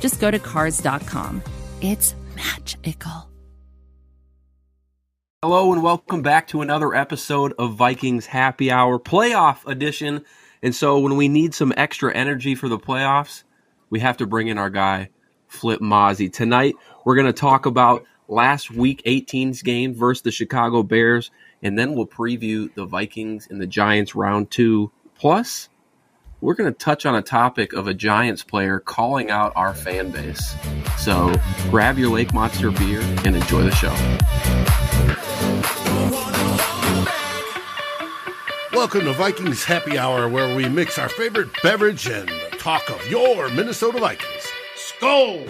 just go to Cars.com. It's magical. Hello and welcome back to another episode of Vikings Happy Hour playoff edition. And so when we need some extra energy for the playoffs, we have to bring in our guy Flip Mazzi. Tonight we're going to talk about last week 18's game versus the Chicago Bears and then we'll preview the Vikings and the Giants round 2. Plus, we're going to touch on a topic of a Giants player calling out our fan base. So grab your Lake Monster beer and enjoy the show. Welcome to Vikings Happy Hour, where we mix our favorite beverage and talk of your Minnesota Vikings. Skol!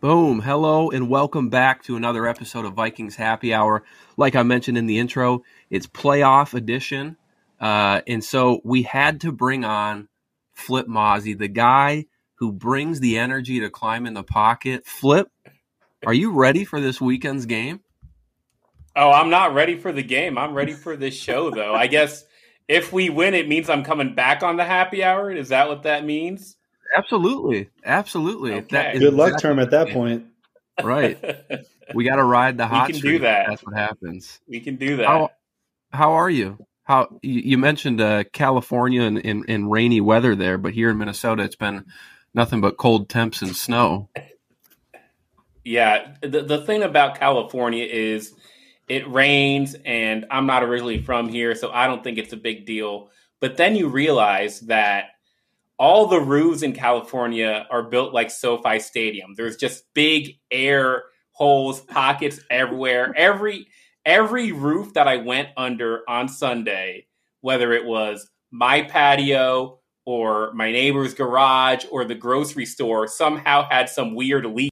Boom. Hello and welcome back to another episode of Vikings Happy Hour. Like I mentioned in the intro, it's playoff edition. Uh, and so we had to bring on Flip Mazzi, the guy who brings the energy to climb in the pocket. Flip, are you ready for this weekend's game? Oh, I'm not ready for the game. I'm ready for this show, though. I guess if we win, it means I'm coming back on the happy hour. Is that what that means? Absolutely, absolutely. Okay. Good luck term at that point. Right. We got to ride the hot. We can streak. do that. That's what happens. we can do that. How how are you? How you, mentioned uh, California and rainy weather there, but here in Minnesota, it's been nothing but cold temps and snow. Yeah, the the thing about California is it rains, and I'm not originally from here, so I don't think it's a big deal. But then you realize that all the roofs in California are built like SoFi Stadium. There's just big air holes, pockets everywhere. Every every roof that I went under on Sunday, whether it was my patio or my neighbor's garage or the grocery store, somehow had some weird leak.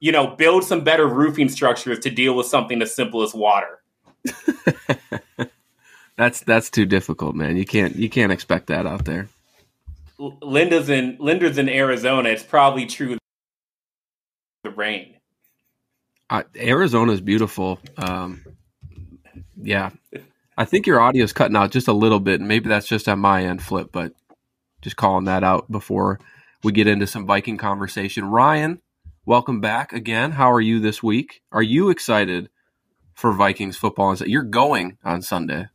You know, build some better roofing structures to deal with something as simple as water. That's that's too difficult, man. You can't you can't expect that out there. L- Linda's in Linda's in Arizona. It's probably true. The rain. Uh, Arizona's beautiful. Um, yeah, I think your audio's cutting out just a little bit. Maybe that's just on my end, Flip. But just calling that out before we get into some Viking conversation. Ryan, welcome back again. How are you this week? Are you excited for Vikings football? You're going on Sunday.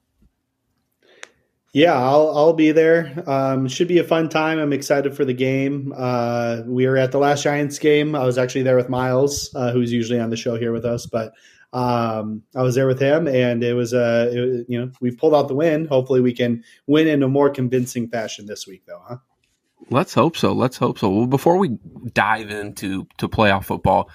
Yeah, I'll I'll be there. Um, should be a fun time. I'm excited for the game. Uh, we were at the last Giants game. I was actually there with Miles, uh, who's usually on the show here with us, but um, I was there with him, and it was it you know we pulled out the win. Hopefully, we can win in a more convincing fashion this week, though, huh? Let's hope so. Let's hope so. Well, before we dive into to playoff football,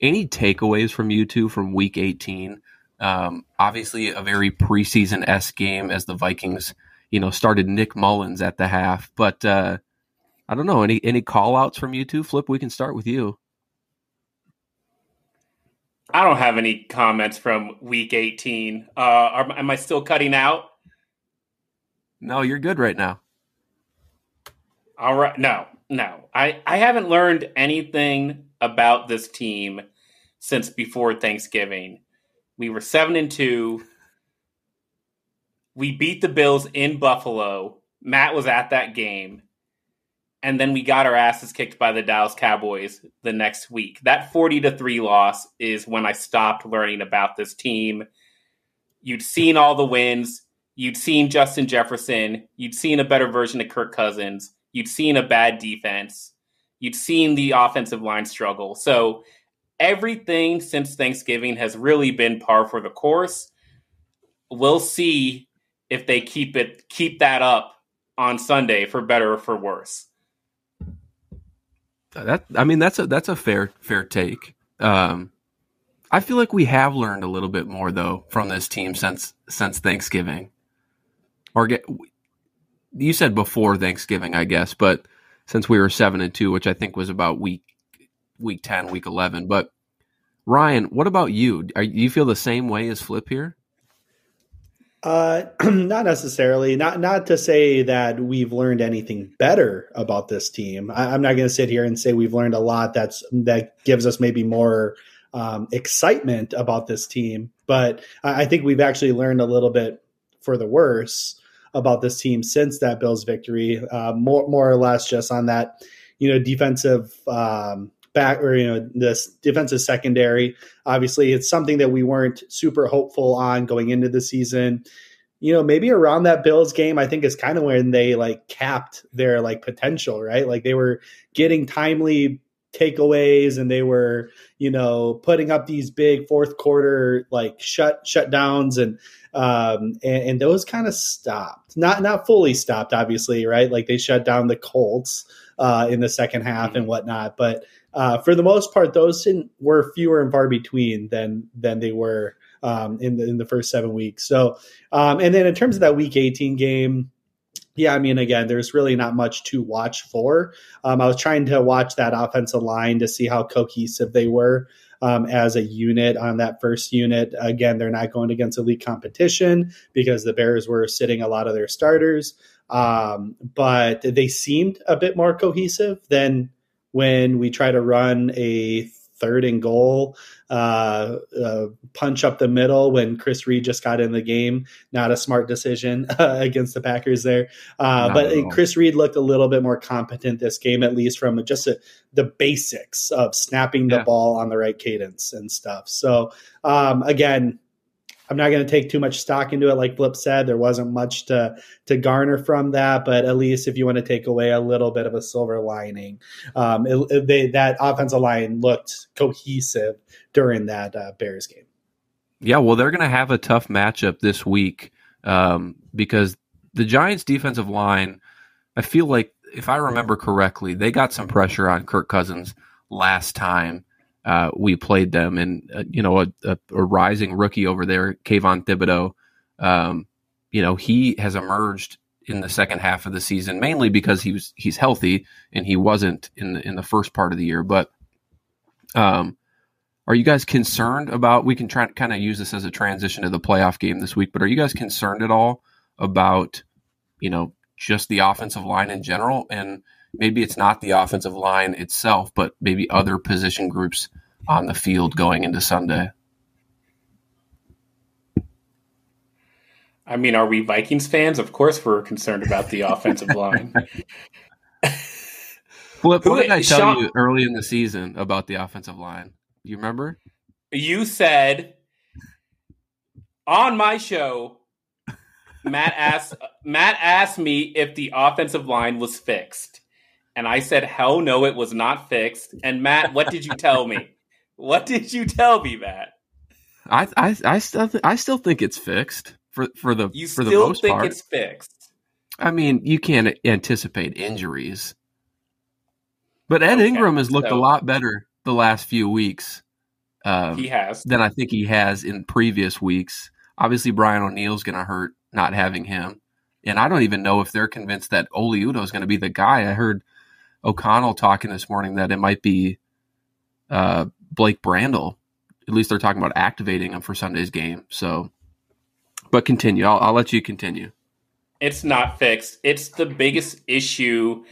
any takeaways from you two from Week 18? Um, obviously, a very preseason s game as the Vikings, you know, started Nick Mullens at the half. But uh, I don't know any any call outs from you two. Flip, we can start with you. I don't have any comments from week 18. Uh, are, am I still cutting out? No, you're good right now. All right. No, no. I, I haven't learned anything about this team since before Thanksgiving. We were seven and two. We beat the Bills in Buffalo. Matt was at that game. And then we got our asses kicked by the Dallas Cowboys the next week. That 40 to 3 loss is when I stopped learning about this team. You'd seen all the wins. You'd seen Justin Jefferson. You'd seen a better version of Kirk Cousins. You'd seen a bad defense. You'd seen the offensive line struggle. So everything since Thanksgiving has really been par for the course. We'll see if they keep it keep that up on Sunday for better or for worse. That I mean, that's a that's a fair fair take. Um, I feel like we have learned a little bit more though from this team since since Thanksgiving. Or get you said before Thanksgiving, I guess, but since we were seven and two, which I think was about week week ten, week eleven. But Ryan, what about you? Are, do you feel the same way as Flip here? Uh, not necessarily. Not not to say that we've learned anything better about this team. I, am not going to sit here and say we've learned a lot. That's that gives us maybe more um, excitement about this team. But I think we've actually learned a little bit for the worse about this team since that Bills victory. Uh, more more or less just on that, you know, defensive um, back or you know this defensive secondary. Obviously, it's something that we weren't super hopeful on going into the season. You know, maybe around that Bills game, I think is kind of when they like capped their like potential, right? Like they were getting timely takeaways and they were you know putting up these big fourth quarter like shut shutdowns and um and, and those kind of stopped not not fully stopped obviously right like they shut down the colts uh in the second half and mm-hmm. whatnot but uh for the most part those were fewer and far between than than they were um in the in the first seven weeks so um and then in terms of that week 18 game yeah, I mean, again, there's really not much to watch for. Um, I was trying to watch that offensive line to see how cohesive they were um, as a unit on that first unit. Again, they're not going against elite competition because the Bears were sitting a lot of their starters, um, but they seemed a bit more cohesive than when we try to run a third and goal, uh, uh, punch up the middle when Chris Reed just got in the game. Not a smart decision uh, against the Packers there. Uh, but Chris Reed looked a little bit more competent this game, at least from just a, the basics of snapping the yeah. ball on the right cadence and stuff. So, um, again, I'm not going to take too much stock into it. Like Flip said, there wasn't much to to garner from that, but at least if you want to take away a little bit of a silver lining, um, it, it, they, that offensive line looked cohesive during that uh, Bears game. Yeah, well, they're going to have a tough matchup this week um, because the Giants' defensive line. I feel like, if I remember correctly, they got some pressure on Kirk Cousins last time uh, we played them, and uh, you know a, a, a, rising rookie over there, Kayvon Thibodeaux. Um, you know he has emerged in the second half of the season mainly because he was he's healthy and he wasn't in the, in the first part of the year. But um, are you guys concerned about? We can try kind of use this as a transition to the playoff game this week. But are you guys concerned at all about you know just the offensive line in general and maybe it's not the offensive line itself, but maybe other position groups on the field going into Sunday. I mean, are we Vikings fans? Of course, we're concerned about the offensive line. what, what did I tell Sean, you early in the season about the offensive line? Do You remember? You said on my show, Matt asked Matt asked me if the offensive line was fixed. And I said, hell no, it was not fixed. And Matt, what did you tell me? What did you tell me, Matt? I I, I still th- I still think it's fixed for for the you for the most think part. it's fixed. I mean, you can't anticipate injuries, but Ed okay, Ingram has looked so, a lot better the last few weeks. Um, he has than I think he has in previous weeks. Obviously, Brian O'Neill's going to hurt not having him, and I don't even know if they're convinced that Oli Udoh is going to be the guy. I heard O'Connell talking this morning that it might be uh, Blake Brandel. At least they're talking about activating him for Sunday's game. So, but continue. I'll, I'll let you continue. It's not fixed. It's the biggest issue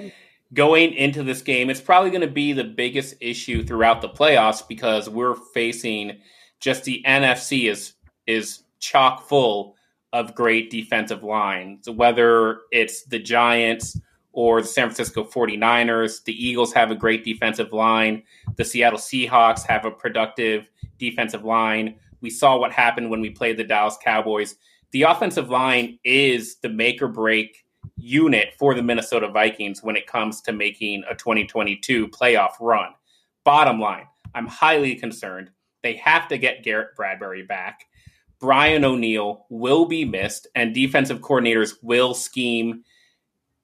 going into this game. It's probably going to be the biggest issue throughout the playoffs because we're facing just the NFC is is chock full of great defensive lines. Whether it's the Giants or the San Francisco 49ers. The Eagles have a great defensive line. The Seattle Seahawks have a productive defensive line. We saw what happened when we played the Dallas Cowboys. The offensive line is the make or break unit for the Minnesota Vikings when it comes to making a 2022 playoff run. Bottom line, I'm highly concerned. They have to get Garrett Bradbury back. Brian O'Neill will be missed, and defensive coordinators will scheme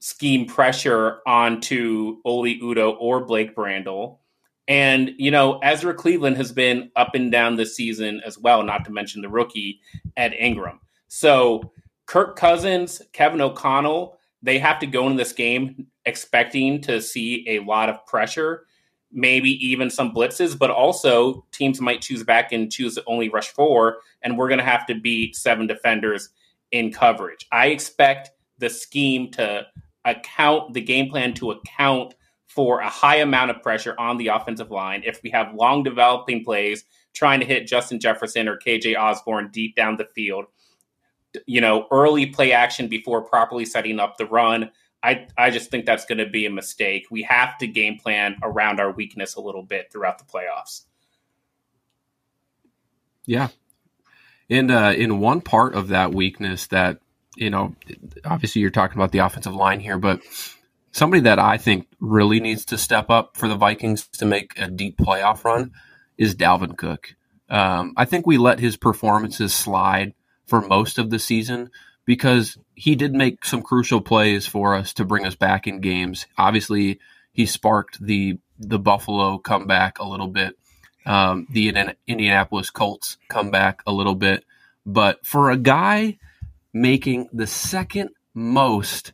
scheme pressure onto Oli Udoh or Blake Brandel. And, you know, Ezra Cleveland has been up and down this season as well, not to mention the rookie, Ed Ingram. So Kirk Cousins, Kevin O'Connell, they have to go into this game expecting to see a lot of pressure, maybe even some blitzes, but also teams might choose back and choose to only rush four, and we're going to have to beat seven defenders in coverage. I expect the scheme to account the game plan to account for a high amount of pressure on the offensive line. If we have long developing plays trying to hit Justin Jefferson or KJ Osborn deep down the field, you know, early play action before properly setting up the run. I, I just think that's going to be a mistake. We have to game plan around our weakness a little bit throughout the playoffs. Yeah. And uh, in one part of that weakness that, you know, obviously you're talking about the offensive line here, but somebody that I think really needs to step up for the Vikings to make a deep playoff run is Dalvin Cook. Um, I think we let his performances slide for most of the season because he did make some crucial plays for us to bring us back in games. Obviously, he sparked the the Buffalo comeback a little bit, um, the Indianapolis Colts comeback a little bit. But for a guy making the second most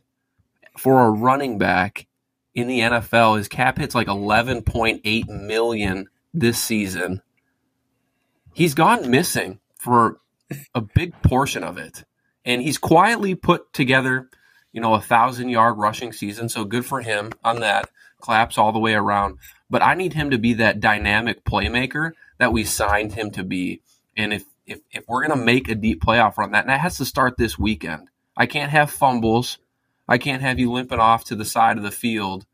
for a running back in the NFL, his cap hits like 11.8 million this season. He's gone missing for a big portion of it. And he's quietly put together, you know, a thousand yard rushing season. So good for him on that. Claps all the way around. But I need him to be that dynamic playmaker that we signed him to be. And if if, if we're gonna make a deep playoff run, that that has to start this weekend. I can't have fumbles. I can't have you limping off to the side of the field.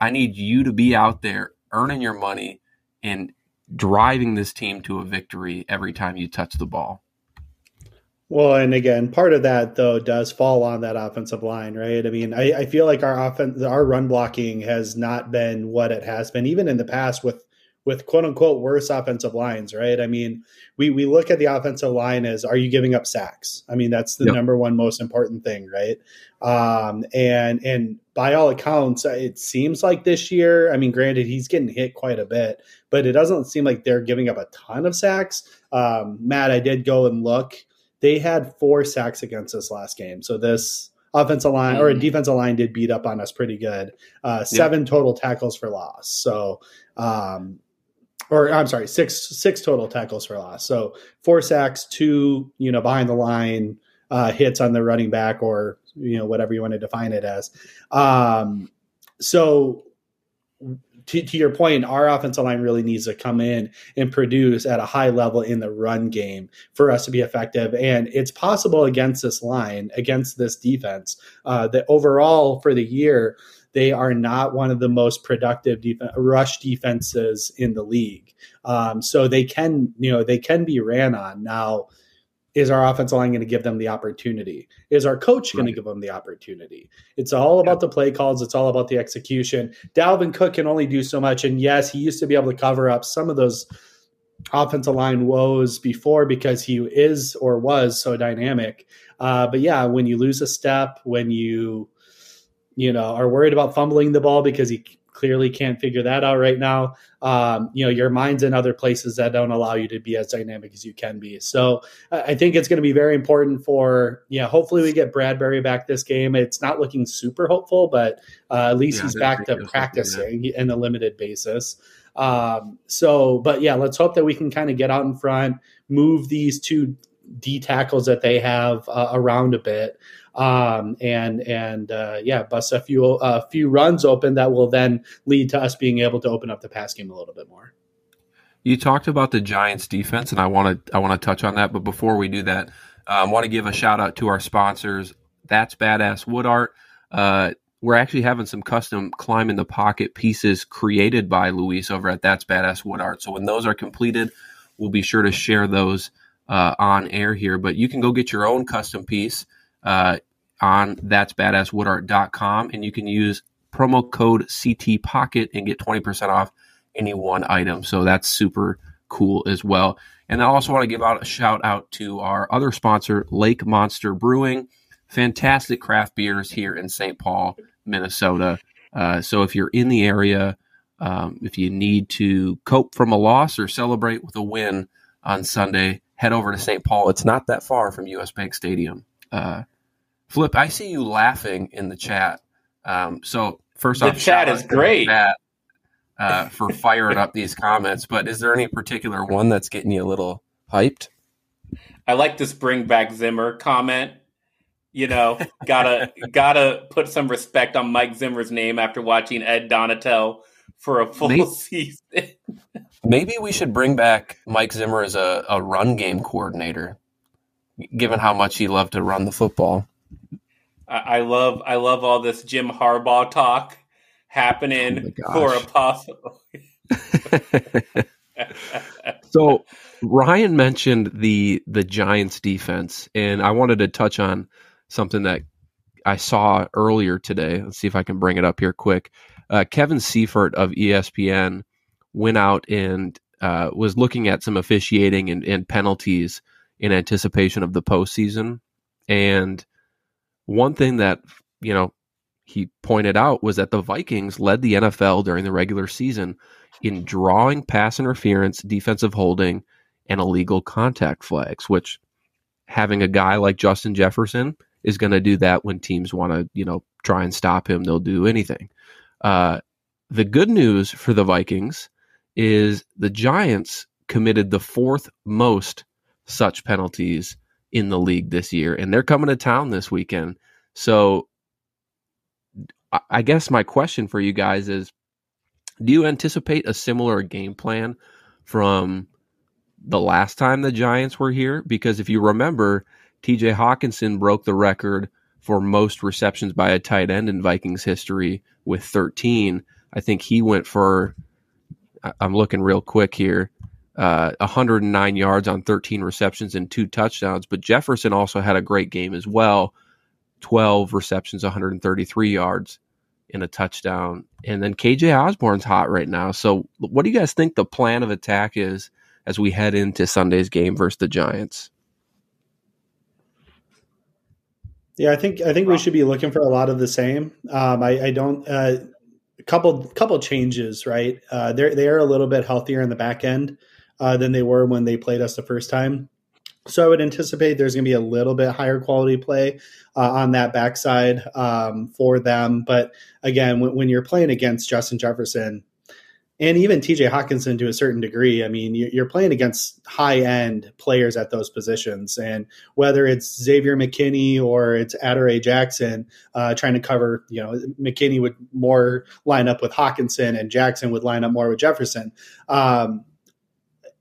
I need you to be out there earning your money and driving this team to a victory every time you touch the ball. Well, and again, part of that though does fall on that offensive line, right? I mean, I, I, feel like our offense, our run blocking has not been what it has been, even in the past with with quote unquote worse offensive lines, right? I mean, we we look at the offensive line as are you giving up sacks? I mean, that's the yep. number one most important thing, right? Um, and and by all accounts, it seems like this year, I mean, granted, he's getting hit quite a bit, but it doesn't seem like they're giving up a ton of sacks. Um, Matt, I did go and look they had four sacks against us last game. So this offensive line or a mm. defensive line did beat up on us pretty good. Uh, seven yeah. total tackles for loss. So, um, or I'm sorry, six six total tackles for loss. So four sacks, two you know behind the line uh, hits on the running back, or you know whatever you want to define it as. Um, so to, to, your point, our offensive line really needs to come in and produce at a high level in the run game for us to be effective. And it's possible against this line, against this defense, uh, that overall for the year, they are not one of the most productive def- rush defenses in the league. Um, so they can, you know, they can be ran on now is our offensive line going to give them the opportunity? Is our coach right. going to give them the opportunity? It's all about the play calls. It's all about the execution. Dalvin Cook can only do so much. And yes, he used to be able to cover up some of those offensive line woes before because he is or was so dynamic. Uh, but yeah, when you lose a step, when you you know are worried about fumbling the ball because he clearly can't figure that out right now. Um, you know, your mind's in other places that don't allow you to be as dynamic as you can be. So I think it's going to be very important for, yeah, hopefully we get Bradbury back this game. It's not looking super hopeful, but uh, at least yeah, he's back to practicing in a limited basis. Um, so, but yeah, let's hope that we can kind of get out in front, move these two D tackles that they have uh, around a bit um, and and uh, yeah, bust a few a few runs open that will then lead to us being able to open up the pass game a little bit more. You talked about the Giants defense, and I want to I want to touch on that. But before we do that, I um, want to give a shout out to our sponsors. That's Badass Wood Art. Uh, we're actually having some custom climb in the pocket pieces created by Luis over at That's Badass Wood Art. So when those are completed, we'll be sure to share those uh, on air here. But you can go get your own custom piece uh, on that's badasswoodart.com and you can use promo code CT Pocket and get 20% off any one item. So that's super cool as well. And I also want to give out a shout out to our other sponsor, Lake Monster Brewing. Fantastic craft beers here in St. Paul, Minnesota. Uh, so if you're in the area, um, if you need to cope from a loss or celebrate with a win on Sunday, head over to St. Paul. It's not that far from US Bank Stadium. Uh, Flip, I see you laughing in the chat. Um, so first The off, chat is out to the great. chat, uh, for firing up these comments. But is there any particular one that's getting you a little hyped? I like this bring back Zimmer comment. You know, gotta gotta put some respect on Mike Zimmer's name after watching Ed Donatell for a full Maybe- season. Maybe we should bring back Mike Zimmer as a, a run game coordinator, given how much he loved to run the football. I, love I love all this Jim Harbaugh talk happening Oh for a possible. so Ryan mentioned the the Giants defense, and I wanted to touch on something that I saw earlier today. Let's see if I can bring it up here quick. Uh, Kevin Seifert of ESPN went out and uh, was looking at some officiating and, and penalties in anticipation of the postseason. And one thing that you know he pointed out was that the Vikings led the NFL during the regular season in drawing pass interference, defensive holding, and illegal contact flags, which having a guy like Justin Jefferson is going to do that when teams want to, you know, try and stop him. They'll do anything. Uh, the good news for the Vikings is the Giants committed the fourth most such penalties in the league this year, and they're coming to town this weekend. So I- guess my question for you guys is do you anticipate a similar game plan from the last time the Giants were here? Because if you remember, TJ Hockenson broke the record for most receptions by a tight end in Vikings history with 13. I think he went for, I'm looking real quick here, uh, 109 yards on 13 receptions and two touchdowns. But Jefferson also had a great game as well 12 receptions, 133 yards in a touchdown. And then KJ Osborn's hot right now. So, what do you guys think the plan of attack is as we head into Sunday's game versus the Giants? Yeah, I think I think we should be looking for a lot of the same. Um, I, I don't uh, a couple couple changes, right? Uh, they're they are a little bit healthier in the back end uh, than they were when they played us the first time. So I would anticipate there's going to be a little bit higher quality play uh, on that backside um, for them. But again, when, when you're playing against Justin Jefferson and even TJ Hockenson to a certain degree, I mean, you- you're playing against high end players at those positions, and whether it's Xavier McKinney or it's Adoree' Jackson uh, trying to cover, you know, McKinney would more line up with Hockenson and Jackson would line up more with Jefferson. Um,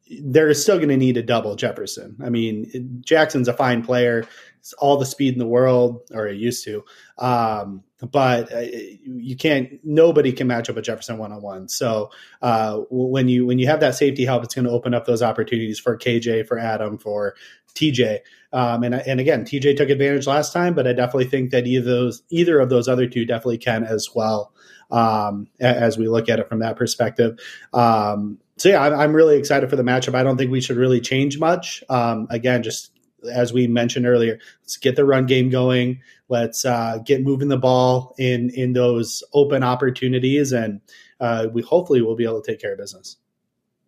they're still going to need a double Jefferson. I mean, Jackson's a fine player, It's all the speed in the world, or he used to. Um, but uh, you can't. Nobody can match up with Jefferson one on one. So uh, when you when you have that safety help, it's going to open up those opportunities for KJ, for Adam, for TJ. Um, and and again, TJ took advantage last time, but I definitely think that either those either of those other two definitely can as well. Um, as we look at it from that perspective. Um, so yeah, I'm, I'm really excited for the matchup. I don't think we should really change much. Um, again, just as we mentioned earlier, let's get the run game going. Let's uh, get moving the ball in in those open opportunities, and uh, we hopefully will be able to take care of business.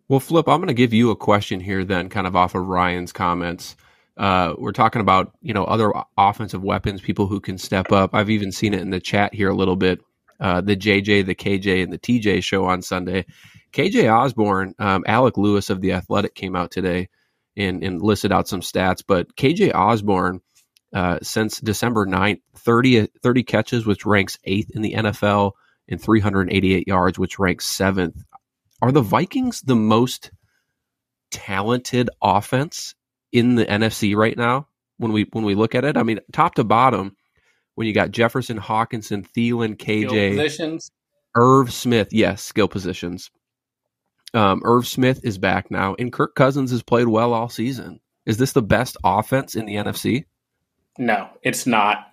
Well, Flip, I'm going to give you a question here, then, kind of off of Ryan's comments. Uh, we're talking about you know other offensive weapons, people who can step up. I've even seen it in the chat here a little bit. Uh, the JJ, the KJ, and the TJ show on Sunday. KJ Osborn, um, Alec Lewis of the Athletic came out today and, and listed out some stats. But KJ Osborn, uh, since December 9th, 30, 30 catches, which ranks eighth in the NFL, and 388 yards, which ranks seventh. Are the Vikings the most talented offense in the NFC right now? When we when we look at it, I mean, top to bottom, when you got Jefferson, Hockenson, Thielen, KJ. Irv Smith, yes, skill positions. Um, Irv Smith is back now, and Kirk Cousins has played well all season. Is this the best offense in the NFC? No, it's not.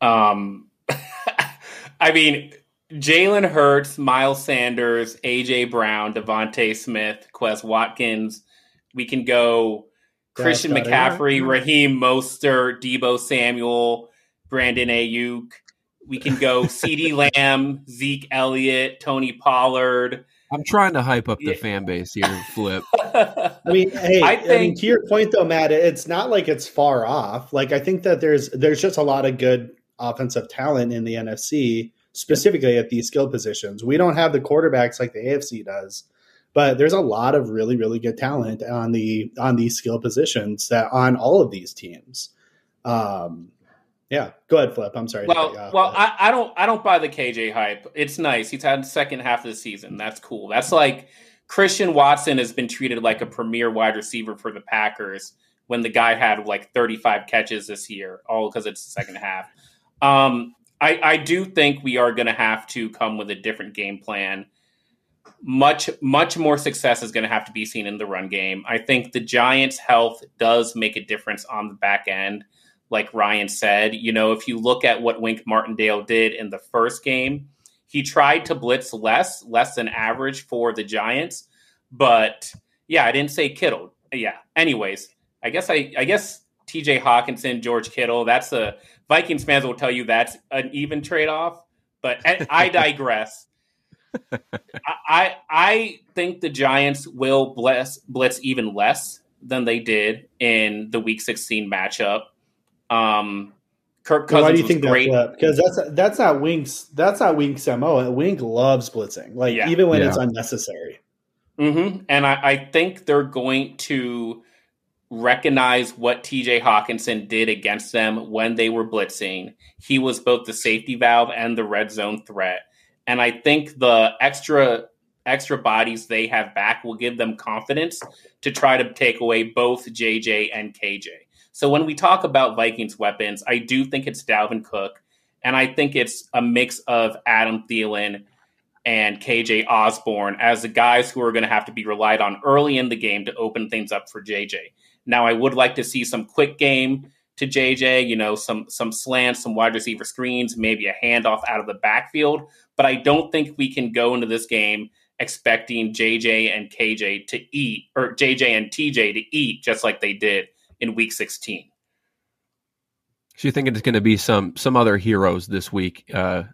Um, I mean, Jalen Hurts, Miles Sanders, AJ Brown, DeVonta Smith, Quez Watkins. We can go Christian Gus McCaffrey, Goddard. Raheem Mostert, Deebo Samuel, Brandon Aiyuk. We can go CeeDee Lamb, Zeke Elliott, Tony Pollard, I'm trying to hype up the yeah. fan base here, Flip. I mean, hey, I, think, I mean, to your point though, Matt, it's not like it's far off. Like I think that there's there's just a lot of good offensive talent in the NFC, specifically at these skill positions. We don't have the quarterbacks like the AFC does, but there's a lot of really really good talent on the on these skill positions that on all of these teams. Um, yeah, go ahead, Flip. I'm sorry. Well, well, I, I, don't, I don't buy the KJ hype. It's nice. He's had the second half of the season. That's cool. That's like Christian Watson has been treated like a premier wide receiver for the Packers when the guy had like 35 catches this year, all because it's the second half. Um, I, I do think we are going to have to come with a different game plan. Much, much more success is going to have to be seen in the run game. I think the Giants' health does make a difference on the back end like Ryan said. You know, if you look at what Wink Martindale did in the first game, he tried to blitz less, less than average for the Giants. But yeah, I didn't say Kittle. Yeah. Anyways, I guess I I guess TJ Hockenson, George Kittle, that's a Vikings fans will tell you that's an even trade off. But I digress. I I think the Giants will blitz blitz even less than they did in the Week 16 matchup. Um, Kirk Cousins. Why do you think great. that? Because that's that's not Wink's. That's not Wink's mo. Wink loves blitzing, like yeah. even when yeah. it's unnecessary. Mm-hmm. And I, I think they're going to recognize what TJ Hockenson did against them when they were blitzing. He was both the safety valve and the red zone threat. And I think the extra extra bodies they have back will give them confidence to try to take away both JJ and KJ. So when we talk about Vikings weapons, I do think it's Dalvin Cook, and I think it's a mix of Adam Thielen and KJ Osborn as the guys who are going to have to be relied on early in the game to open things up for JJ. Now, I would like to see some quick game to JJ, you know, some some slants, some wide receiver screens, maybe a handoff out of the backfield, but I don't think we can go into this game expecting JJ and KJ to eat or JJ and TJ to eat just like they did in week 16. So you think it's going to be some some other heroes this week uh,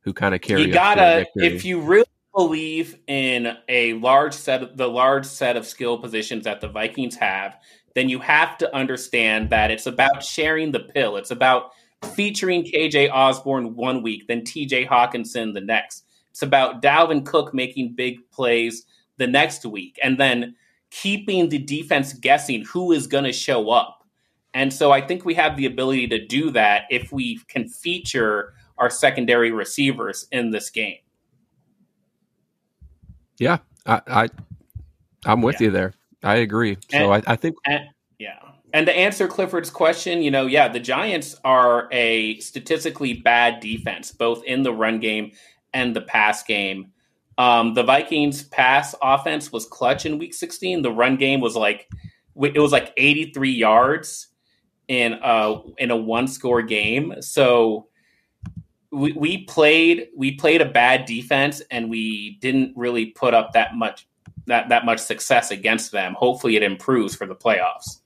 who kind of carry? You gotta if you really believe in a large set of the large set of skill positions that the Vikings have, then you have to understand that it's about sharing the pill. It's about featuring KJ Osborn one week, then TJ Hockenson the next. It's about Dalvin Cook making big plays the next week, and then keeping the defense guessing who is going to show up. And so I think we have the ability to do that if we can feature our secondary receivers in this game. Yeah, I, I am with yeah. you there. I agree. So and, I, I, think and, yeah. And to answer Clifford's question, you know, yeah, the Giants are a statistically bad defense, both in the run game and the pass game. Um, the Vikings pass offense was clutch in week 16. The run game was like it was like 83 yards in a in a one score game. So we, we played we played a bad defense and we didn't really put up that much that that much success against them. Hopefully it improves for the playoffs.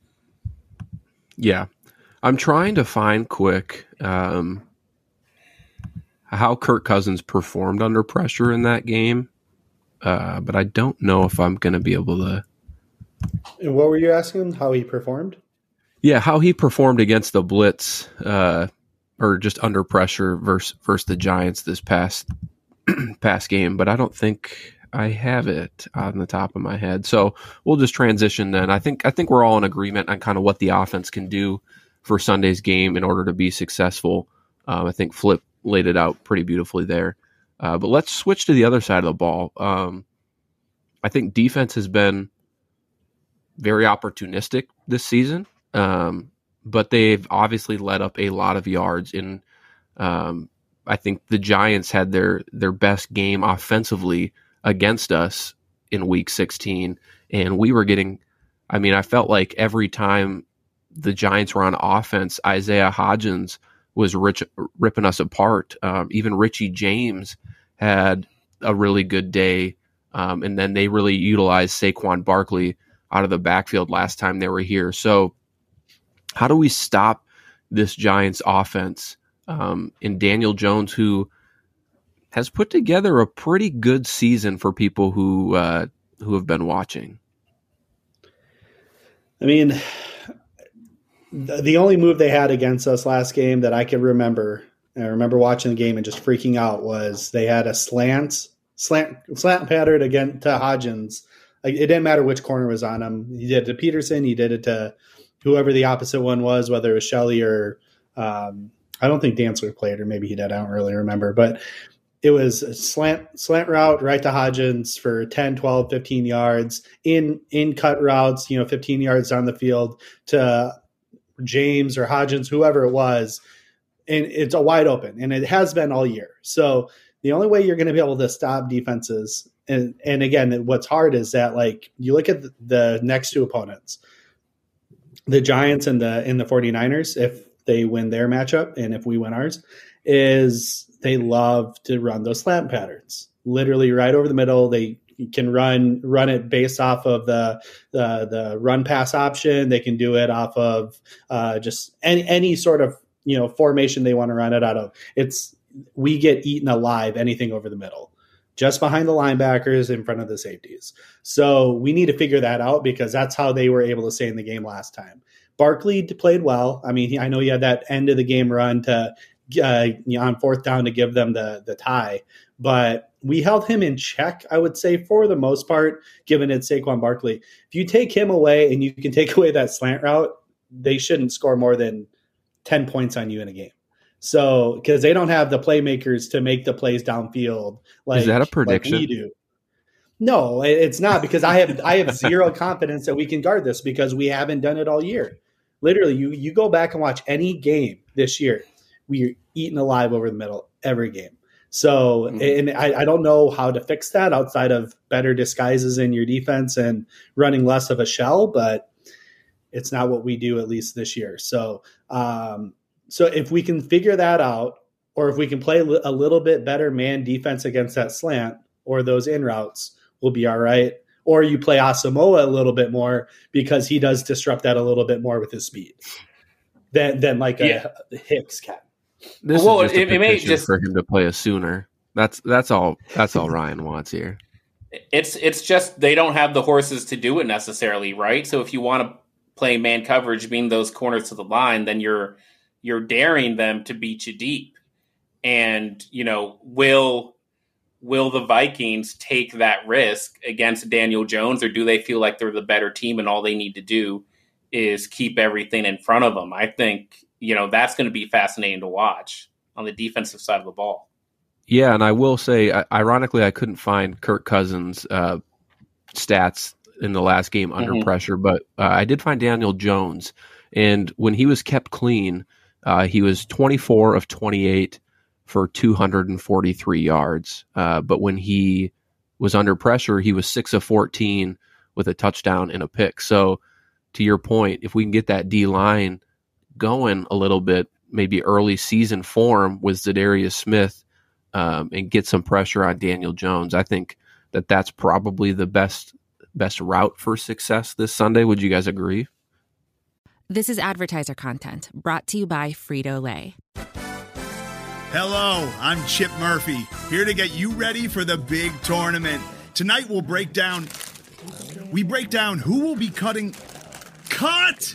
Yeah. I'm trying to find quick um, how Kirk Cousins performed under pressure in that game, uh, but I don't know if I'm going to be able to. And what were you asking? How he performed? Yeah, how he performed against the blitz, uh, or just under pressure versus versus the Giants this past past game. But I don't think I have it on the top of my head. So we'll just transition then. I think I think we're all in agreement on kind of what the offense can do for Sunday's game in order to be successful. Um, I think Flip laid it out pretty beautifully there. Uh, but let's switch to the other side of the ball. Um, I think defense has been very opportunistic this season, um, but they've obviously let up a lot of yards. In um, I think the Giants had their their best game offensively against us in Week 16, and we were getting. I mean, I felt like every time the Giants were on offense, Isaiah Hodgins was rich, ripping us apart. Um, even Richie James had a really good day. Um, and then they really utilized Saquon Barkley out of the backfield last time they were here. So, how do we stop this Giants offense? Um, and Daniel Jones, who has put together a pretty good season for people who uh, who have been watching. I mean, the only move they had against us last game that I can remember, I remember watching the game and just freaking out was they had a slant, slant, slant pattern again to Hodgins. It didn't matter which corner was on him. He did it to Peterson. He did it to whoever the opposite one was, whether it was Shelley or um, I don't think Dantzler played, or maybe he did. I don't really remember, but it was a slant slant route right to Hodgins for 10, 12, 15 yards in in cut routes, you know, 15 yards down the field to James or Hodgins, whoever it was. And it's a wide open, and it has been all year. So the only way you're going to be able to stop defenses, and and again, what's hard is that like you look at the, next two opponents, the Giants and the in the 49ers, if they win their matchup and if we win ours, is they love to run those slant patterns. Literally right over the middle. They can run run it based off of the the, the run pass option. They can do it off of uh, just any any sort of you know formation they want to run it out of. It's we get eaten alive anything over the middle, just behind the linebackers in front of the safeties. So we need to figure that out because that's how they were able to stay in the game last time. Barkley played well. I mean, I know he had that end of the game run to uh, on fourth down to give them the the tie, but we held him in check. I would say for the most part, given it's Saquon Barkley. If you take him away and you can take away that slant route, they shouldn't score more than ten points on you in a game. So because they don't have the playmakers to make the plays downfield, like is that a prediction? Like we do. No, it's not because I have I have zero confidence that we can guard this because we haven't done it all year. Literally, you you go back and watch any game this year we are eaten alive over the middle every game. So, mm-hmm. and I, I, don't know how to fix that outside of better disguises in your defense and running less of a shell, but it's not what we do at least this year. So, um, so if we can figure that out, or if we can play a little bit better man defense against that slant or those in routes, we'll be all right. Or you play Asamoah a little bit more because he does disrupt that a little bit more with his speed than than like yeah. a Hicks can. This well, is just it, it may just for him to play a sooner. That's that's all. That's all Ryan wants here. It's it's just they don't have the horses to do it necessarily, right? So if you want to play man coverage, being those corners to the line, then you're you're daring them to beat you deep. And you know, will will the Vikings take that risk against Daniel Jones, or do they feel like they're the better team and all they need to do is keep everything in front of them? I think you know that's going to be fascinating to watch on the defensive side of the ball. Yeah, and I will say, ironically, I couldn't find Kirk Cousins' uh, stats in the last game under mm-hmm. pressure, but uh, I did find Daniel Jones, and when he was kept clean, uh, he was 24 of 28 for 243 yards. Uh, but when he was under pressure, he was six of 14 with a touchdown and a pick. So, to your point, if we can get that D line going a little bit, maybe early season form with Za'Darius Smith um, and get some pressure on Daniel Jones. I think that that's probably the best best route for success this Sunday. Would you guys agree? This is advertiser content brought to you by Frito Lay. Hello, I'm Chip Murphy, here to get you ready for the big tournament. Tonight we'll break down we break down who will be cutting cut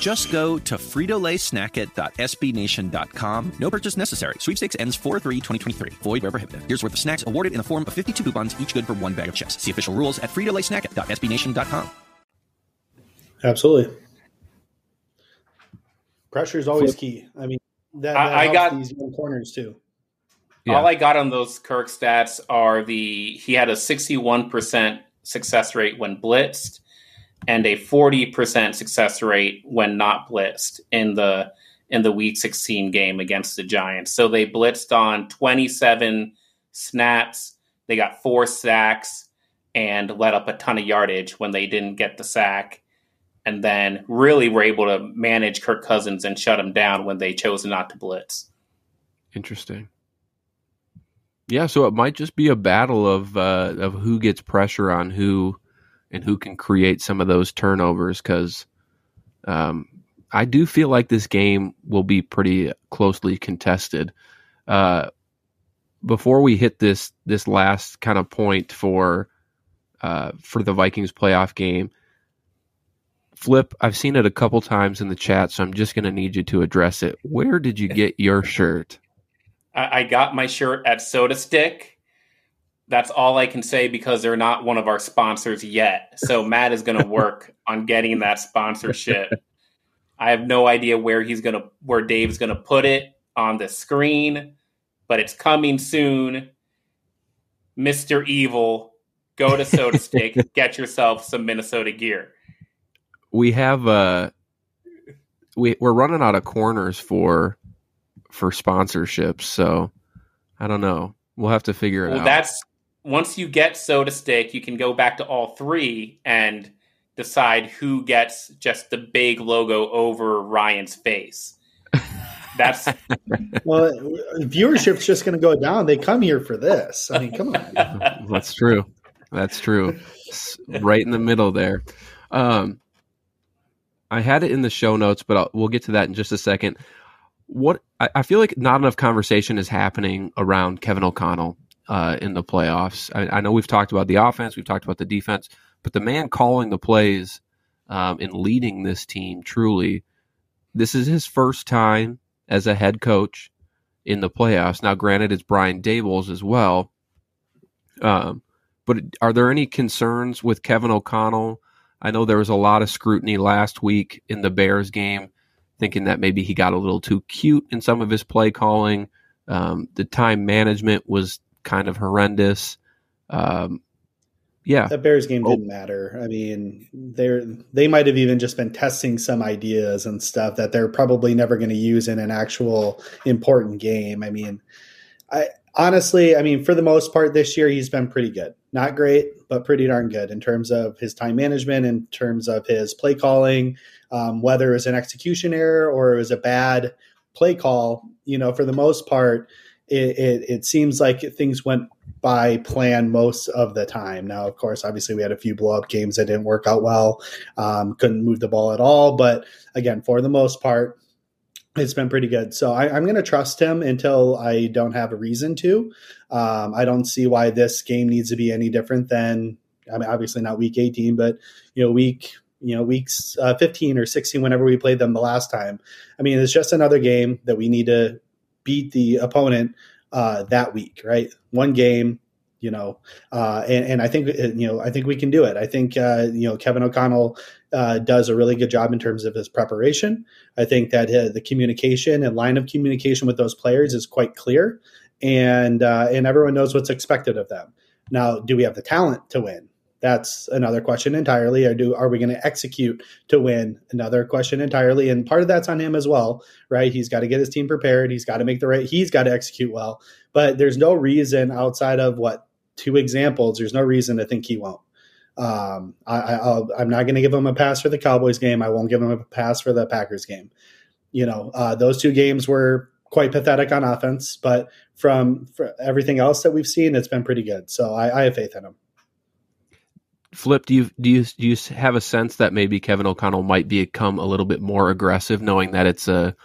Just go to fritolaysnackit.sbnation.com. No purchase necessary. Sweepstakes ends 4-3-2023. Void where prohibited. Here's worth of snacks awarded in the form of 52 coupons, each good for one bag of chips. See official rules at fritolaysnackit.sbnation.com. Absolutely. Pressure is always key. I mean, that, that I, I got these young corners too. Yeah. All I got on those Kirk stats are the he had a 61% success rate when blitzed and a 40% success rate when not blitzed in the in the week 16 game against the Giants. So they blitzed on 27 snaps, they got four sacks and let up a ton of yardage when they didn't get the sack and then really were able to manage Kirk Cousins and shut him down when they chose not to blitz. Interesting. Yeah, so it might just be a battle of uh, of who gets pressure on who, and who can create some of those turnovers. Because um, I do feel like this game will be pretty closely contested. Uh, before we hit this this last kind of point for uh, for the Vikings playoff game, Flip, I've seen it a couple times in the chat, so I'm just going to need you to address it. Where did you get your shirt? I, I got my shirt at Soda Stick. That's all I can say because they're not one of our sponsors yet. So Matt is going to work on getting that sponsorship. I have no idea where he's going to where Dave's going to put it on the screen, but it's coming soon. Mr. Evil, go to Soda Stick, get yourself some Minnesota gear. we have uh we we're running out of corners for for sponsorships so i don't know we'll have to figure it Well, out that's once you get Soda Stick, you can go back to all three and decide who gets just the big logo over Ryan's face. That's Well, viewership's just going to go down. They come here for this. I mean, come on. that's true that's true S- right in the middle there um i had it in the show notes but I'll, we'll get to that in just a second what I, I feel like not enough conversation is happening around kevin o'connell uh, in the playoffs I, I know we've talked about the offense we've talked about the defense but the man calling the plays um, and leading this team truly this is his first time as a head coach in the playoffs now granted it's Brian Daboll's as well um, but are there any concerns with Kevin O'Connell? I know there was a lot of scrutiny last week in the Bears game, thinking that maybe he got a little too cute in some of his play calling. Um, the time management was kind of horrendous. Um, yeah, That Bears game Oh. didn't matter. I mean, they're they might have even just been testing some ideas and stuff that they're probably never going to use in an actual important game. I mean, I honestly, I mean, for the most part this year he's been pretty good. Not great, but pretty darn good in terms of his time management, in terms of his play calling, um, whether it was an execution error or it was a bad play call. You know, for the most part, it, it, it seems like things went by plan most of the time. Now, of course, obviously we had a few blow up games that didn't work out well, um, couldn't move the ball at all. But again, for the most part, it's been pretty good. So I, I'm going to trust him until I don't have a reason to. Um, I don't see why this game needs to be any different than, I mean, obviously not week 18, but you know, week you know weeks uh, 15 or 16 whenever we played them the last time i mean it's just another game that we need to beat the opponent uh, that week, right? One game, you know, uh, and, and I think you know I think we can do it. I think uh, you know Kevin O'Connell uh, does a really good job in terms of his preparation. I think that uh, the communication and line of communication with those players is quite clear, and uh, and everyone knows what's expected of them. Now, do we have the talent to win? That's another question entirely. Or do are we going to execute to win? Another question entirely. And part of that's on him as well, right? He's got to get his team prepared. He's got to make the right. He's got to execute well. But there's no reason outside of what two examples. There's no reason to think he won't. Um, I, I'm not going to give him a pass for the Cowboys game. I won't give him a pass for the Packers game. You know, uh, those two games were quite pathetic on offense, but from, from everything else that we've seen, it's been pretty good. So I, I have faith in him. Flip, do you do you do you have a sense that maybe Kevin O'Connell might become a little bit more aggressive, knowing that it's a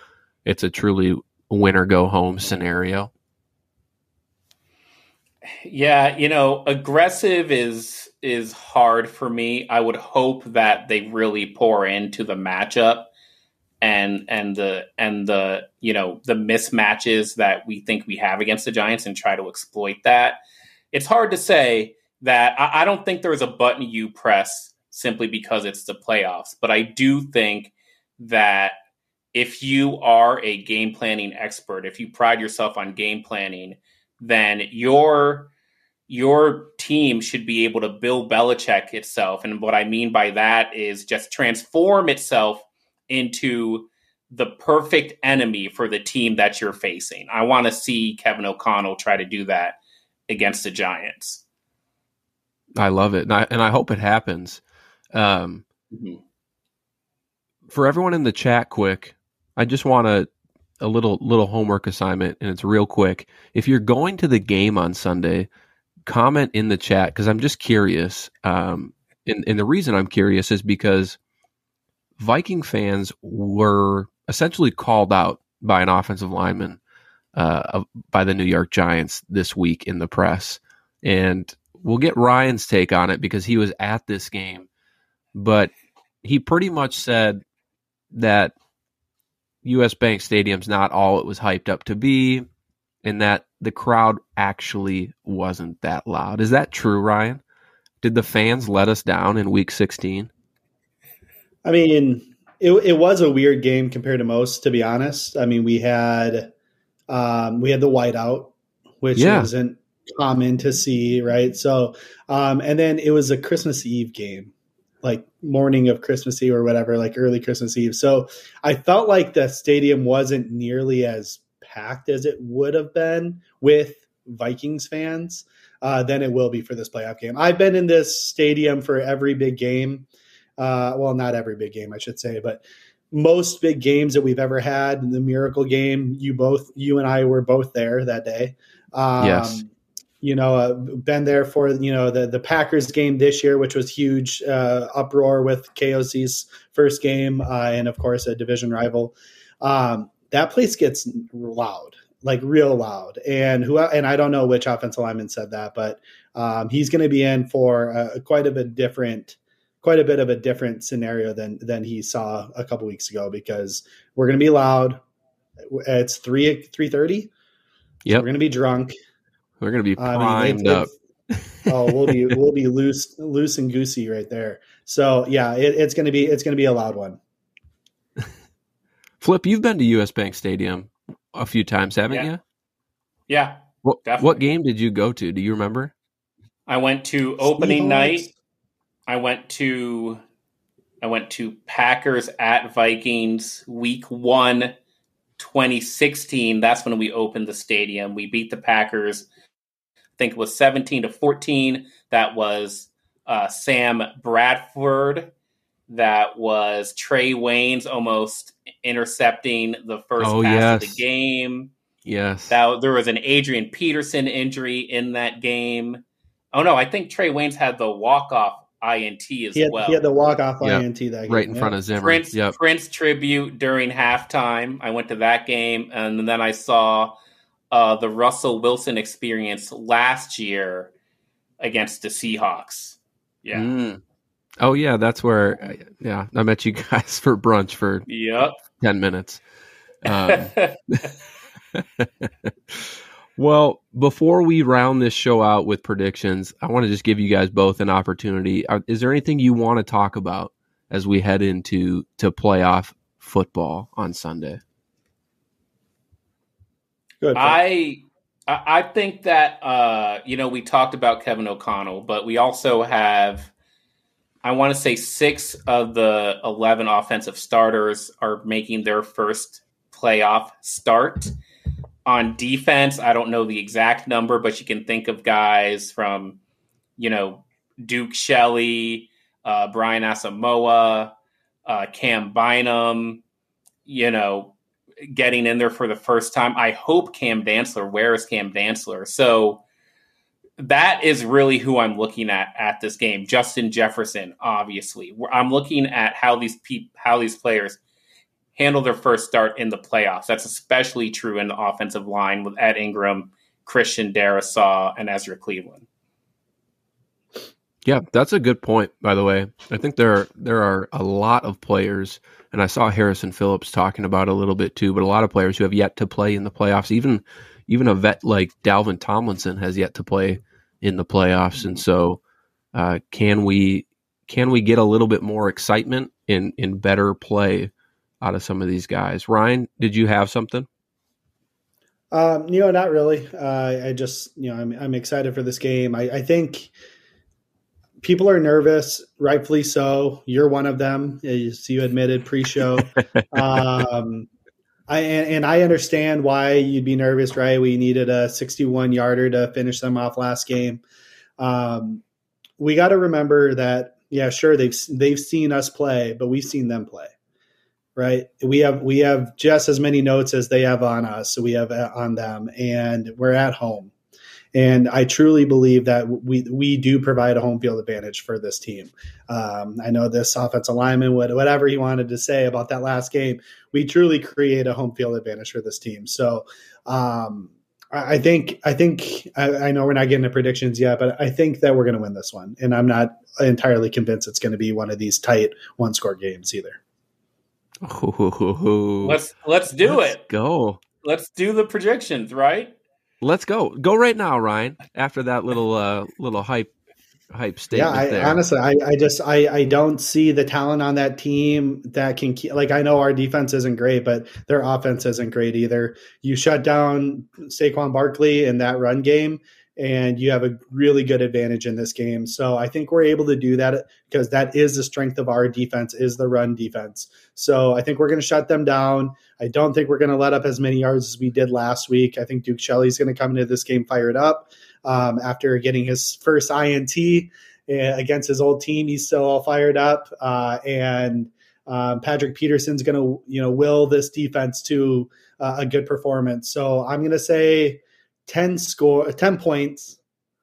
it's a truly win or go home scenario? Yeah, you know, aggressive is is hard for me. I would hope that they really pour into the matchup and and the and the you know the mismatches that we think we have against the Giants and try to exploit that. It's hard to say that I, I don't think there is a button you press simply because it's the playoffs, but I do think that if you are a game planning expert, if you pride yourself on game planning, then your your team should be able to Bill Belichick itself. And what I mean by that is just transform itself into the perfect enemy for the team that you're facing. I want to see Kevin O'Connell try to do that against the Giants. I love it, and I, and I hope it happens. Um, mm-hmm. For everyone in the chat, quick, I just want a a little little homework assignment, and it's real quick. If you're going to the game on Sunday, comment in the chat because I'm just curious. Um, and, and the reason I'm curious is because Viking fans were essentially called out by an offensive lineman uh, by the New York Giants this week in the press. And we'll get Ryan's take on it because he was at this game. But he pretty much said that US Bank Stadium's not all it was hyped up to be, and that the crowd actually wasn't that loud. Is that true, Ryan? Did the fans let us down in week 16? I mean, it, it was a weird game compared to most, to be honest. I mean, we had um, we had the whiteout, which yeah. isn't common to see, right? So, um, and then it was a Christmas Eve game, like morning of Christmas Eve or whatever, like early Christmas Eve. So I felt like the stadium wasn't nearly as packed as it would have been with Vikings fans uh, than it will be for this playoff game. I've been in this stadium for every big game uh, well, not every big game, I should say, but most big games that we've ever had. The Miracle game, you both, you and I were both there that day. Um, yes. You know, uh, been there for you know the the Packers game this year, which was huge uh, uproar with KOC's first game, uh, and of course a division rival. Um, that place gets loud, like real loud. And who and I don't know which offensive lineman said that, but um, he's going to be in for a, quite a bit different quite a bit of a different scenario than than he saw a couple weeks ago because we're going to be loud. It's three three thirty. Yeah, so we're going to be drunk. We're going to be primed I mean, up. oh, we'll be we'll be loose loose and goosey right there. So yeah, it, it's going to be it's going to be a loud one. Flip, you've been to US Bank Stadium a few times, haven't yeah. you? Yeah. What, what game did you go to? Do you remember? I went to opening Seahawks. night I went to I went to Packers at Vikings week 1 2016. That's when we opened the stadium. We beat the Packers. I think it was 17 to 14. That was uh, Sam Bradford. That was Trae Waynes almost intercepting the first oh, pass yes. of the game. Yes. That, there was an Adrian Peterson injury in that game. Oh no, I think Trae Waynes had the walk off INT as he had, well. He had the walk off yep. INT that game. Right in front of Zimmer. Prince, yep. Prince tribute during halftime. I went to that game, and then I saw uh, the Russell Wilson experience last year against the Seahawks. Yeah. Mm. Oh yeah, that's where. Yeah, I met you guys for brunch for yep. ten minutes. Um, Well, before we round this show out with predictions, I want to just give you guys both an opportunity. Is there anything you want to talk about as we head into to playoff football on Sunday? I I think that uh, you know we talked about Kevin O'Connell, but we also have I want to say six of the eleven offensive starters are making their first playoff start. On defense, I don't know the exact number, but you can think of guys from, you know, Duke Shelley, uh, Brian Asamoah, uh, Cam Bynum, you know, getting in there for the first time. I hope Cam Dantzler. Where is Cam Dantzler? So that is really who I'm looking at at this game. Justin Jefferson, obviously. I'm looking at how these pe- how these players handle their first start in the playoffs. That's especially true in the offensive line with Ed Ingram, Christian Darrisaw, and Ezra Cleveland. Yeah, that's a good point. By the way, I think there are, there are a lot of players, and I saw Harrison Phillips talking about a little bit too. But a lot of players who have yet to play in the playoffs. Even even a vet like Dalvin Tomlinson has yet to play in the playoffs. And so, uh, can we can we get a little bit more excitement in in better play out of some of these guys. Ryan, did you have something? Um, you know, not really. Uh, I just, you know, I'm, I'm excited for this game. I, I think people are nervous, rightfully so. You're one of them, as you admitted pre-show. um, I and, and, I understand why you'd be nervous, right? We needed a 61 yarder to finish them off last game. Um, we got to remember that, yeah, sure they've they've seen us play, but we've seen them play right? We have we have just as many notes as they have on us, so we have uh, on them, and we're at home. And I truly believe that we we do provide a home field advantage for this team. Um, I know this offensive lineman would whatever he wanted to say about that last game. We truly create a home field advantage for this team. So um, I think I think I, I, know we're not getting to predictions yet, but I think that we're going to win this one, and I'm not entirely convinced it's going to be one of these tight one score games either. Ooh. Let's let's do let's it. Go. Let's do the projections, right? Let's go. Go right now, Ryan. After that little uh little hype hype statement. Yeah, I, there. honestly, I, I just I, I don't see the talent on that team that can keep. Like I know our defense isn't great, but their offense isn't great either. You shut down Saquon Barkley in that run game, and you have a really good advantage in this game. So I think we're able to do that because that is the strength of our defense is the run defense. So I think we're going to shut them down. I don't think we're going to let up as many yards as we did last week. I think Duke Shelley's going to come into this game fired up um, after getting his first INT eh, against his old team. He's still all fired up, uh, and um, Patrick Peterson's going to you know will this defense to uh, a good performance. So I'm going to say 10 score 10 points.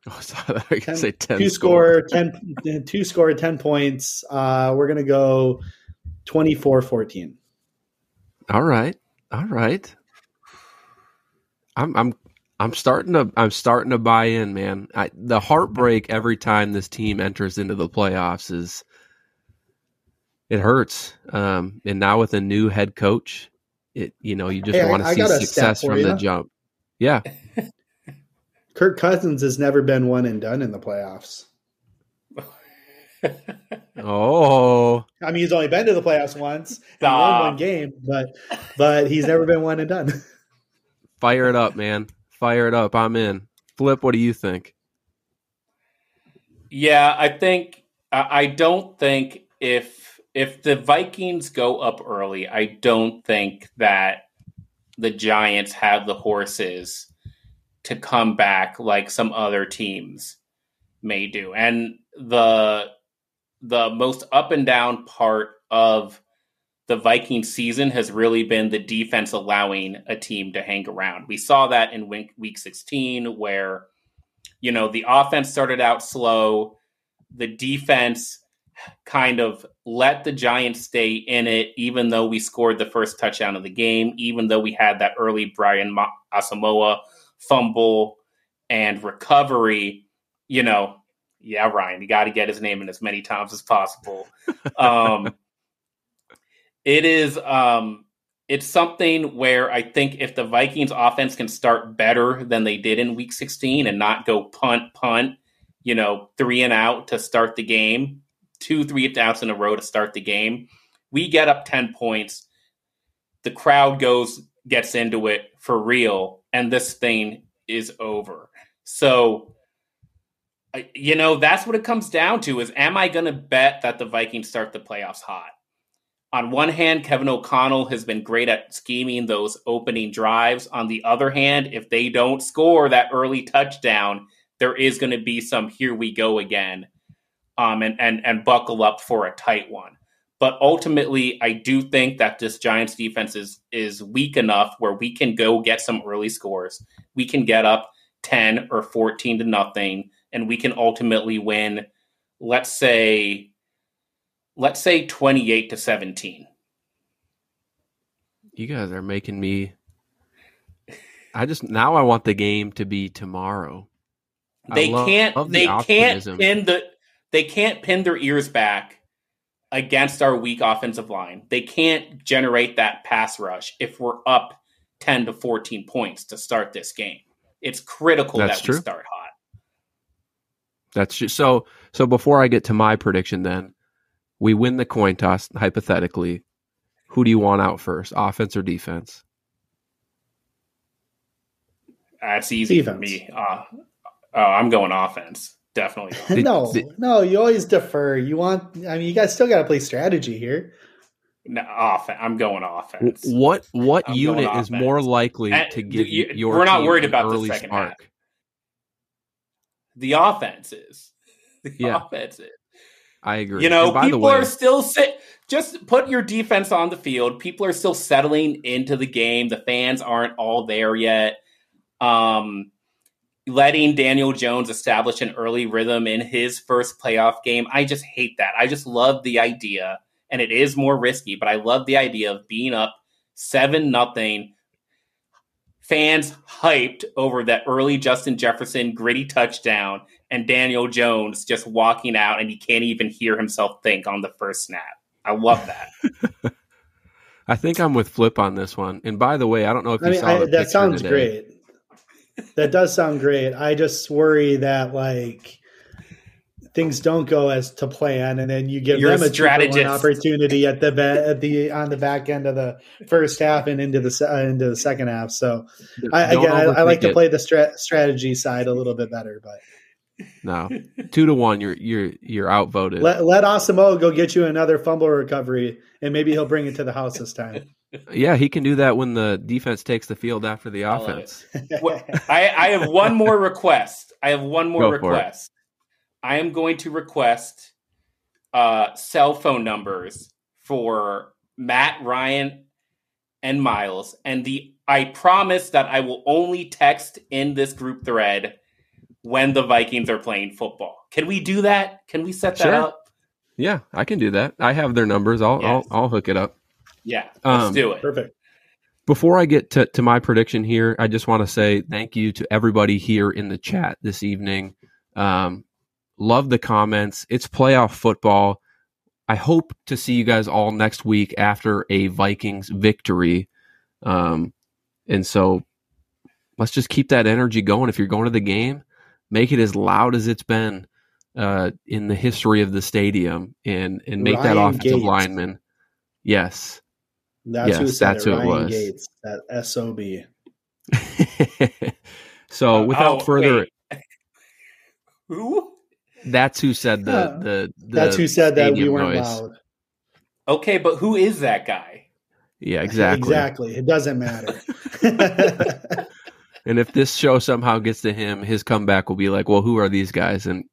Oh, sorry, I 10, say 10 two score, score 10 two score 10 points. Uh we're gonna go 24 14 all right all right. I'm i'm i'm starting to i'm starting to buy in man. I, the heartbreak every time this team enters into the playoffs is it hurts. Um and now with a new head coach it you know you just hey, want to see success from you. the jump yeah Kirk Cousins has never been one and done in the playoffs. oh, I mean, he's only been to the playoffs once and won one game, but but he's never been one and done. Fire it up, man! Fire it up! I'm in. Flip, what do you think? Yeah, I think I don't think if if the Vikings go up early, I don't think that the Giants have the horses to come back like some other teams may do. And the the most up and down part of the Viking season has really been the defense allowing a team to hang around. We saw that in week, week 16 where you know the offense started out slow, the defense kind of let the Giants stay in it even though we scored the first touchdown of the game, even though we had that early Brian Asamoah fumble, and recovery, you know, yeah, Ryan, you got to get his name in as many times as possible. Um, it is, um, it's something where I think if the Vikings offense can start better than they did in week 16 and not go punt, punt, you know, three and out to start the game, two, three outs in a row to start the game, we get up 10 points. The crowd goes, gets into it for real and this thing is over. So, you know, that's what it comes down to is am I going to bet that the Vikings start the playoffs hot? On one hand, Kevin O'Connell has been great at scheming those opening drives. On the other hand, if they don't score that early touchdown, there is going to be some here we go again um, and, and, and buckle up for a tight one. But ultimately, I do think that this Giants defense is is weak enough where we can go get some early scores. We can get up 10 or 14 to nothing and we can ultimately win let's say let's say 28 to 17. You guys are making me I just now I want the game to be tomorrow. They love, can't love the they optimism. can't pin the they can't pin their ears back against our weak offensive line. They can't generate that pass rush if we're up 10 to 14 points to start this game. It's critical That's that true. we start hot. That's just so so before I get to my prediction then, we win the coin toss hypothetically. Who do you want out first, offense or defense? That's easy for me. Uh, oh, I'm going offense. Definitely. Did- no, did- no, you always defer. You want, I mean, you guys still got to play strategy here. no, offense. I'm going offense. What what I'm unit is offense. more likely And to give you, you- your we're not team worried an about the second spark? half. The offenses. The Yeah. offenses. I agree. You know, And by the people way, are still sit. Just put your defense on the field. People are still settling into the game. The fans aren't all there yet. Um, letting Daniel Jones establish an early rhythm in his first playoff game. I just hate that. I just love the idea, and it is more risky, but I love the idea of being up seven nothing. Fans hyped over that early Justin Jefferson gritty touchdown, and Daniel Jones just walking out, and he can't even hear himself think on the first snap. I love that. I think I'm with Flip on this one. And by the way, I don't know if you I mean, saw I, the that sounds today. great. That does sound great. I just worry that like things don't go as to plan, and then you give You're them a strategist opportunity at the ba- at the on the back end of the first half and into the uh, into the second half. So I, again, I, I like to play the stra- strategy side a little bit better, but No, two to one. You're you're you're outvoted. let let Asamoah go get you another fumble recovery, and maybe he'll bring it to the house this time. Yeah, he can do that when the defense takes the field after the offense. What- I, I have one more request. I have one more Go request. I am going to request uh, cell phone numbers for Matt, Ryan, and Myles. And the I promise that I will only text in this group thread when the Vikings are playing football. Can we do that? Can we set that Sure. up? Yeah, I can do that. I have their numbers. I'll Yes. I'll, I'll hook it up. Yeah, let's Um, do it. Perfect. Before I get to, to my prediction here, I just want to say thank you to everybody here in the chat this evening. Um, love the comments. It's playoff football. I hope to see you guys all next week after a Vikings victory. Um, and so let's just keep that energy going. If you're going to the game, make it as loud as it's been uh, in the history of the stadium and, and make that Ryan offensive Gates. lineman. Yes. That's who Yes, said that's it. who it was. Gates, that sob. so without Oh, further, wait. Who? that's who said the Yeah. the, the That's who said that we weren't noise. loud. Okay, but who is that guy? Yeah, exactly. Exactly. It doesn't matter. And if this show somehow gets to him, his comeback will be like, "Well, who are these guys?" And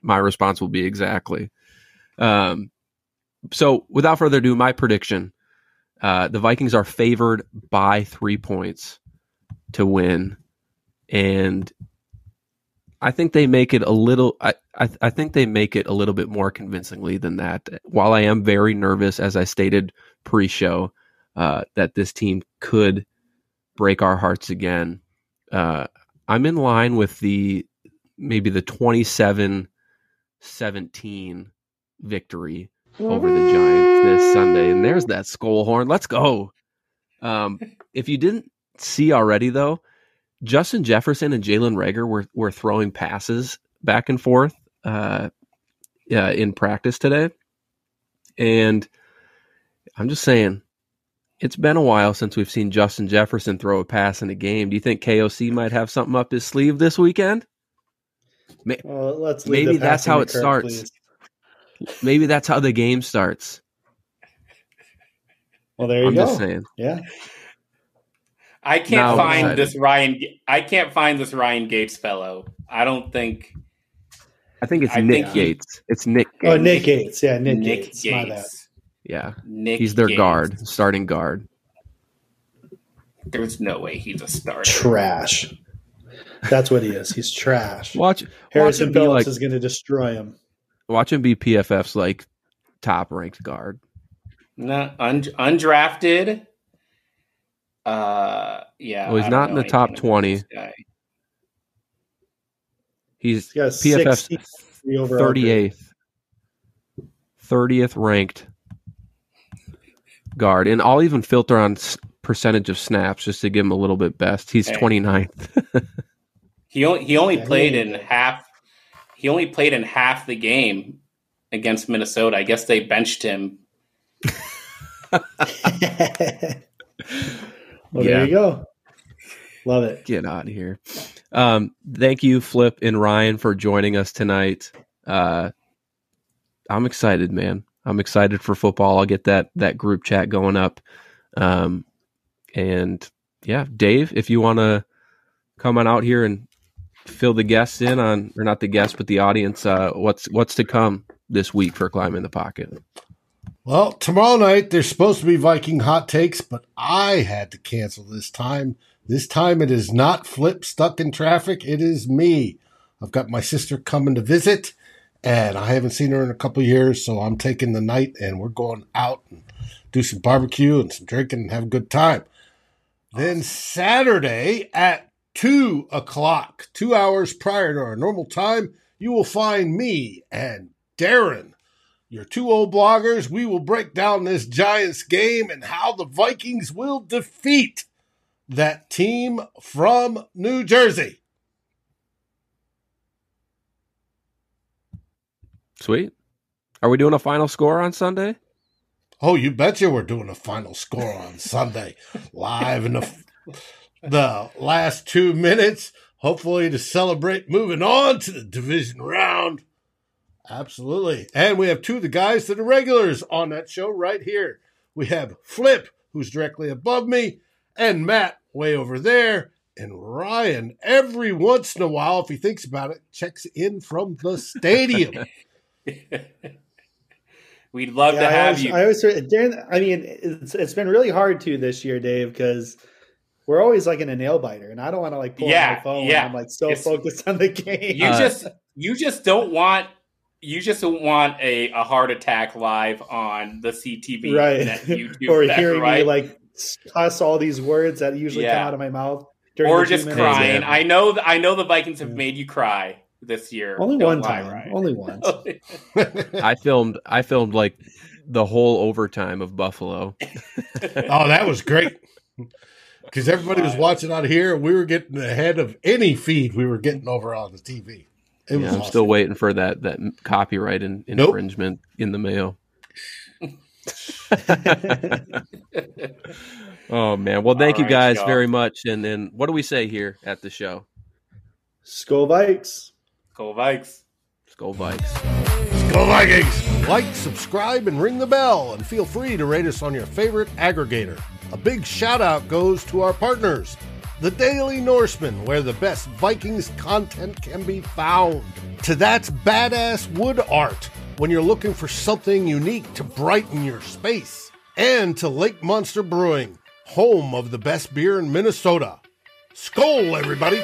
my response will be exactly. Um, so without further ado, my prediction: uh, the Vikings are favored by three points to win, and I think they make it a little. I, I I think they make it a little bit more convincingly than that. While I am very nervous, as I stated pre-show, uh, that this team could break our hearts again. Uh, I'm in line with the maybe the 27 17 victory over the Giants this Sunday. And there's that Skol horn. Let's go. Um, if you didn't see already, though, Justin Jefferson and Jalen Reagor were, were throwing passes back and forth uh, uh, in practice today. And I'm just saying, it's been a while since we've seen Justin Jefferson throw a pass in a game. Do you think KOC might have something up his sleeve this weekend? well, let's leave Maybe that's how it starts. please. Maybe that's how the game starts. Well, there you I'm go. just saying. Yeah. I can't Now find excited. this Ryan. I can't find this Ryan Gates fellow. I don't think I think it's I Nick think he- Gates. It's Nick Gates. Oh, Nick Gates. Yeah, Nick, Nick Gates. Gates. Yeah. Nick He's their Gates. guard, starting guard. There's no way he's a starter. Trash. That's what he is. He's trash. Watch watch Harrison him be Phillips like is going to destroy him. Watch him be PFF's like top ranked guard. No, un- undrafted. Uh, yeah. Oh, he's don't in the top 20. He's He's got a PFF's 63 overall grade. 38th 30th ranked guard. And I'll even filter on s- percentage of snaps just to give him a little bit best. He's Hey. 29th. He only he only Yeah, played ain't in half. He only played in half the game against Minnesota. I guess they benched him. well, Yeah. there you go. Love it. Get out of here. Um, thank you, Flip and Ryan, for joining us tonight. Uh, I'm excited, man. I'm excited for football. I'll get that that group chat going up. Um, and yeah, Dave, if you want to come on out here and fill the guests in on, or not the guests, but the audience, uh, what's what's to come this week for climbing the pocket. Well, tomorrow night there's supposed to be Viking hot takes, but I had to cancel this time. This time it is not Flip stuck in traffic. It is me. I've got my sister coming to visit, and I haven't seen her in a couple years, so I'm taking the night and we're going out and do some barbecue and some drinking and have a good time. Then Saturday at two o'clock, two hours prior to our normal time, you will find me and Darren, your two old bloggers. We will break down this Giants game and how the Vikings will defeat that team from New Jersey. Sweet. Are we doing a final score on Sunday? Oh, you betcha we're doing a final score on Sunday live in the the last two minutes, hopefully to celebrate moving on to the division round. Absolutely. And we have two of the guys that are regulars on that show right here. We have Flip, who's directly above me, and Matt way over there. And Ryan, every once in a while, if he thinks about it, checks in from the stadium. We'd love Yeah, to I have always, you. I always, Darren, I mean, it's, it's been really hard to this year, Dave, because we're always like in a nail biter, and I don't want to like pull Yeah, out my phone yeah. when I'm like so It's- focused on the game. you Uh, just you just don't want you just don't want a, a heart attack live on the CTV right? YouTube or feed, hearing right? me like cuss all these words that usually Yeah. come out of my mouth, during or the just minutes. crying. Exactly. I know th- I know the Vikings have Yeah. made you cry this year. Only Don't one lie, time. Ryan. Only once. I filmed. I filmed like the whole overtime of Buffalo. Oh, that was great. Because everybody was watching out here, we were getting ahead of any feed we were getting over on the TV. It was Yeah, I'm awesome. still waiting for that that copyright in, Nope. infringement in the mail. oh man! Well, thank All you guys y'all. very much. And then what do we say here at the show? Skol Vikes. Go Vikes. Let's go Vikes. Go Vikings! Like, subscribe, and ring the bell, and feel free to rate us on your favorite aggregator. A big shout out goes to our partners, the Daily Norseman, where the best Vikings content can be found. To That's Badass Wood Art, when you're looking for something unique to brighten your space. And to Lake Monster Brewing, home of the best beer in Minnesota. Skol, everybody!